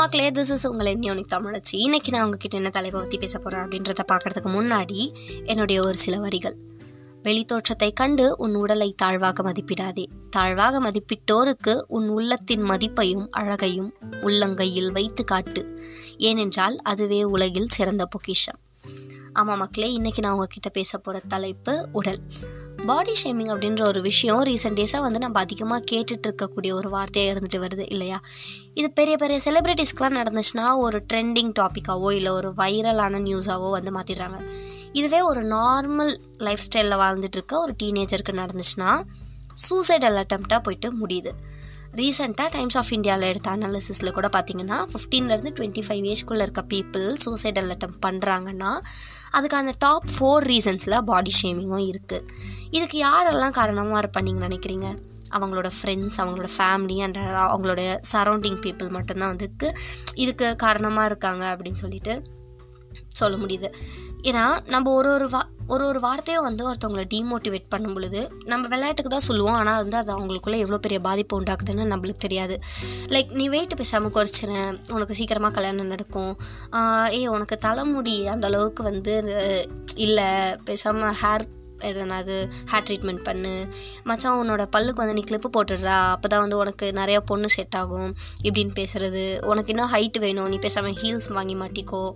மக்களே this is உங்களை நியோனிக் தமிழச்சி இன்னைக்கு நான் உங்ககிட்ட என்ன தலைப்பை பற்றி பேச போகிறேன் அப்படின்றத பார்க்கறதுக்கு முன்னாடி என்னுடைய ஒரு சில வரிகள். வெளித்தோற்றத்தை கண்டு உன் உடலை தாழ்வாக மதிப்பிடாதே. தாழ்வாக மதிப்பிட்டோருக்கு உன் உள்ளத்தின் மதிப்பையும் அழகையும் உள்ளங்கையில் வைத்து காட்டு. ஏனென்றால் அதுவே உலகில் சிறந்த பொக்கிஷம். ஆமாம் மக்களே இன்றைக்கி நான் உங்ககிட்ட பேச போகிற தலைப்பு உடல். பாடி ஷேமிங் அப்படின்ற ஒரு விஷயம் ரீசெண்ட் டேஸாக வந்து நம்ம அதிகமாக கேட்டுட்டு இருக்கக்கூடிய ஒரு வார்த்தையாக இருந்துட்டு வருது இல்லையா? இது பெரிய பெரிய செலிப்ரிட்டிஸ்க்கெலாம் நடந்துச்சுன்னா ஒரு ட்ரெண்டிங் டாப்பிக்காவோ இல்லை ஒரு வைரலான நியூஸாவோ வந்து மாற்றிடுறாங்க இதுவே ஒரு நார்மல் லைஃப் ஸ்டைலில் வாழ்ந்துட்டு இருக்க ஒரு டீனேஜருக்கு நடந்துச்சுன்னா சூசைடல் அட்டம்ப்டாக போயிட்டு முடியுது. ரீசெண்டாக டைம்ஸ் ஆஃப் இந்தியாவில் எடுத்த அனாலிசிஸில் கூட பார்த்தீங்கன்னா ஃபிஃப்டீன்லேருந்து டுவெண்ட்டி ஃபைவ் ஏஜ்குள்ளே இருக்க பீப்புள் சூசைடல் அட்டம் பண்ணுறாங்கன்னா அதுக்கான டாப் ஃபோர் ரீசன்ஸில் பாடி ஷேமிங்கும் இருக்குது இதுக்கு யாரெல்லாம் காரணமாக இருப்பா நீங்கள் நினைக்கிறீங்க? அவங்களோட ஃப்ரெண்ட்ஸ் அவங்களோட ஃபேமிலி அண்ட் அவங்களோட சரௌண்டிங் பீப்புள் மட்டும்தான் வந்துக்கு இதுக்கு காரணமாக இருக்காங்க அப்படின்னு சொல்லிட்டு சொல்ல முடியுது. ஏன்னா நம்ம ஒரு ஒரு வா ஒரு ஒரு வார்த்தையும் வந்து ஒருத்தவங்களை டீமோட்டிவேட் பண்ணும் பொழுது நம்ம விளையாட்டுக்கு தான் சொல்லுவோம். ஆனால் வந்து அது அவங்களுக்குள்ளே எவ்வளோ பெரிய பாதிப்பு உண்டாக்குதுன்னு நம்மளுக்கு தெரியாது. லைக் நீ வெயிட் பேசாமல் குறைச்சினேன் உனக்கு சீக்கிரமாக கல்யாணம் நடக்கும். ஏய் உனக்கு தலைமுடி அந்த அளவுக்கு வந்து இல்லை. பேசாமல் ஹேர் எதனாவது ஹேர் ட்ரீட்மெண்ட் பண்ணு. மச்சான் உன்னோட பல்லுக்கு வந்து நீ கிளிப்பு போட்டுடுறா. அப்போ தான் வந்து உனக்கு நிறைய பொண்ணு செட் ஆகும் இப்படின்னு பேசுகிறது உனக்கு இன்னும் ஹைட் வேணும். நீ பேசாமல் ஹீல்ஸ் வாங்கி மாட்டிக்கோ.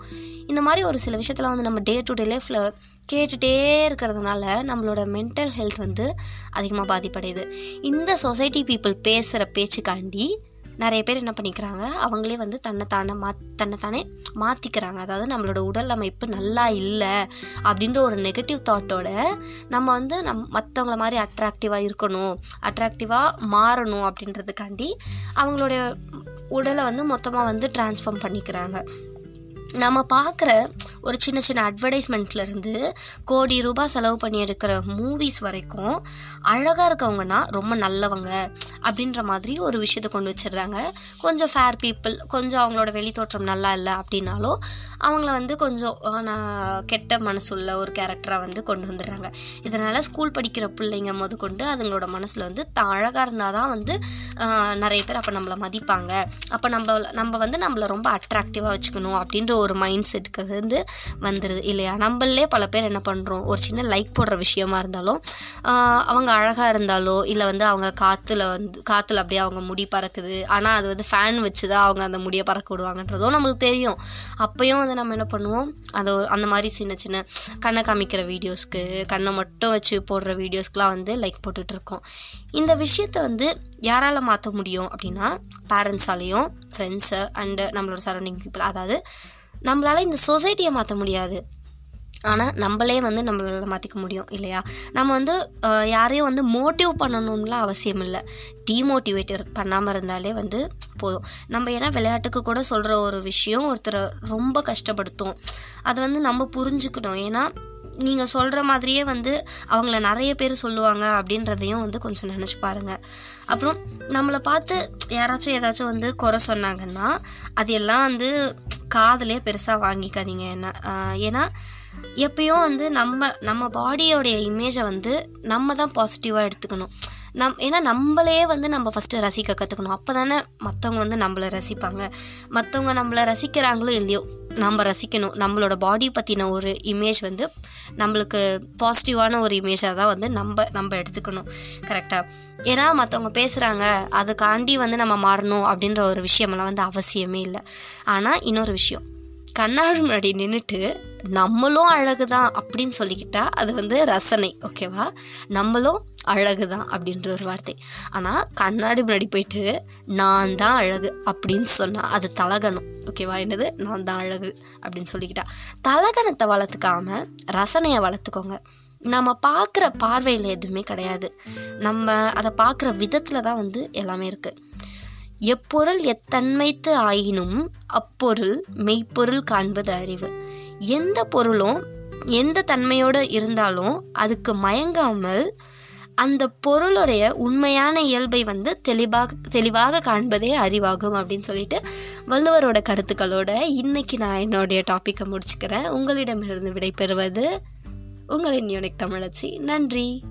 இந்த மாதிரி ஒரு சில விஷயத்தில் வந்து நம்ம டே டு டே லைஃப்பில் கேட்டுகிட்டே இருக்கிறதுனால நம்மளோட மென்டல் ஹெல்த் வந்து அதிகமாக பாதிப்படையுது. இந்த சொசைட்டி பீப்புள் பேசுகிற பேச்சுக்காண்டி நிறைய பேர் என்ன பண்ணிக்கிறாங்க? அவங்களே வந்து தன்னைத்தானே மா தன்னைத்தானே மாற்றிக்கிறாங்க அதாவது நம்மளோட உடல் அமைப்பு நல்லா இல்லை அப்படின்ற ஒரு நெகட்டிவ் தாட்டோட நம்ம வந்து நம் மற்றவங்கள மாதிரி அட்ராக்டிவாக இருக்கணும் அட்ராக்டிவாக மாறணும் அப்படின்றதுக்காண்டி அவங்களுடைய உடலை வந்து மொத்தமாக வந்து டிரான்ஸ்ஃபார்ம் பண்ணிக்கிறாங்க. நம்ம பார்க்குற ஒரு சின்ன சின்ன அட்வர்டைஸ்மெண்ட்லேருந்து கோடி ரூபாய் செலவு பண்ணி எடுக்கிற மூவிஸ் வரைக்கும் அழகாக இருக்கவங்கன்னா ரொம்ப நல்லவங்க அப்படின்ற மாதிரி ஒரு விஷயத்தை கொண்டு வச்சிடுறாங்க. கொஞ்சம் ஃபேர் பீப்புள் கொஞ்சம் அவங்களோட வெளித்தோற்றம் நல்லா இல்லை அப்படின்னாலும் அவங்கள வந்து கொஞ்சம் நான் கெட்ட மனசுள்ள ஒரு கேரக்டராக வந்து கொண்டு வந்துடுறாங்க. இதனால் ஸ்கூல் படிக்கிற பிள்ளைங்க முத கொண்டு அதுங்களோட மனசில் வந்து தான் அழகாக இருந்தால் தான் வந்து நிறைய பேர் அப்போ நம்மளை மதிப்பாங்க. அப்போ நம்ம நம்ம வந்து நம்மளை ரொம்ப அட்ராக்டிவாக வச்சுக்கணும் அப்படின்ற ஒரு மைண்ட் செட்டுக்கு வந்து வந்துடுது இல்லையா? நம்மளே பல பேர் என்ன பண்ணுறோம் ஒரு சின்ன லைக் போடுற விஷயமா இருந்தாலும் அவங்க அழகாக இருந்தாலோ இல்லை வந்து அவங்க காற்றுல வந்து காற்றுல அப்படியே அவங்க முடி பறக்குது. ஆனால் அது வந்து ஃபேன் வச்சு தான் அவங்க அந்த முடியை பறக்க விடுவாங்கன்றதும் நம்மளுக்கு தெரியும். அப்போயும் வந்து நம்ம என்ன பண்ணுவோம்? அது அந்த மாதிரி சின்ன சின்ன கண்ணை காமிக்கிற வீடியோஸ்க்கு கண்ணை மட்டும் வச்சு போடுற வீடியோஸ்க்கெலாம் வந்து லைக் போட்டுட்ருக்கோம். இந்த விஷயத்தை வந்து யாரால் மாற்ற முடியும் அப்படின்னா பேரண்ட்ஸாலேயும் ஃப்ரெண்ட்ஸு அண்டு நம்மளோட சரௌண்டிங் பீப்புள் அதாவது நம்மளால் இந்த சொசைட்டியை மாற்ற முடியாது. ஆனால் நம்மளே வந்து நம்மளால் மாற்றிக்க முடியும் இல்லையா? நம்ம வந்து யாரையும் வந்து மோட்டிவ் பண்ணணும்லாம் அவசியம் இல்லை. டீமோட்டிவேட்டர் பண்ணாமல் இருந்தாலே வந்து போதும். நம்ம ஏன்னா விளையாட்டுக்கு கூட சொல்கிற ஒரு விஷயம் ஒருத்தரை ரொம்ப கஷ்டப்படுத்தும். அதை வந்து நம்ம புரிஞ்சுக்கணும். ஏன்னா நீங்கள் சொல்கிற மாதிரியே வந்து அவங்கள நிறைய பேர் சொல்லுவாங்க அப்படின்றதையும் வந்து கொஞ்சம் நினச்சி பாருங்கள் அப்புறம் நம்மளை பார்த்து யாராச்சும் ஏதாச்சும் வந்து குறை சொன்னாங்கன்னா அது எல்லாம் வந்து காதலே பெருசாக வாங்கிக்காதீங்க. என்ன ஏன்னா எப்பயும் வந்து நம்ம நம்ம பாடியோடைய இமேஜை வந்து நம்ம தான் பாசிட்டிவாக எடுத்துக்கணும். நம் ஏன்னா நம்மளே வந்து நம்ம ஃபஸ்ட்டு ரசிக்க கற்றுக்கணும் அப்போ தானே மற்றவங்க வந்து நம்மளை ரசிப்பாங்க. மற்றவங்க நம்மளை ரசிக்கிறாங்களோ இல்லையோ நம்ம ரசிக்கணும். நம்மளோட பாடி பற்றின ஒரு இமேஜ் வந்து நம்மளுக்கு பாசிட்டிவான ஒரு இமேஜாக தான் வந்து நம்ம நம்ம எடுத்துக்கணும். கரெக்டாக ஏன்னா மற்றவங்க பேசுகிறாங்க அதுக்காண்டி வந்து நம்ம மாறணும் அப்படின்ற ஒரு விஷயமெல்லாம் வந்து அவசியமே இல்லை. ஆனால் இன்னொரு விஷயம். கண்ணாடி முன்னாடி நின்றுட்டு நம்மளும் அழகு தான் அப்படின்னு சொல்லிக்கிட்டா அது வந்து ரசனை ஓகேவா நம்மளும் அழகு தான் அப்படின்ற ஒரு வார்த்தை. ஆனால் கண்ணாடி முன்னாடி போயிட்டு நான் தான் அழகு அப்படின்னு சொன்னால் அது தலகணும். ஓகேவா? என்னது? நான் தான் அழகு அப்படின்னு சொல்லிக்கிட்டா. தலகணத்தை வளர்த்துக்காம ரசனையை வளர்த்துக்கோங்க. நம்ம பார்க்குற பார்வையில் எதுவுமே கிடையாது. நம்ம அதை பார்க்குற விதத்தில் தான் வந்து எல்லாமே இருக்குது எப்பொருள் எத்தன்மைத்து ஆயினும் அப்பொருள் மெய்ப்பொருள் காண்பது அறிவு. எந்த பொருளும் எந்த தன்மையோடு இருந்தாலும் அதுக்கு மயங்காமல் அந்த பொருளுடைய உண்மையான இயல்பை வந்து தெளிவாக தெளிவாக காண்பதே அறிவாகும் அப்படின்னு சொல்லிட்டு வள்ளுவரோட கருத்துக்களோட இன்னைக்கு நான் என்னுடைய டாப்பிக்கை முடிச்சுக்கிறேன். உங்களிடமிருந்து விடைபெறுவது உங்களின் யூனிக் தமிழச்சி. நன்றி.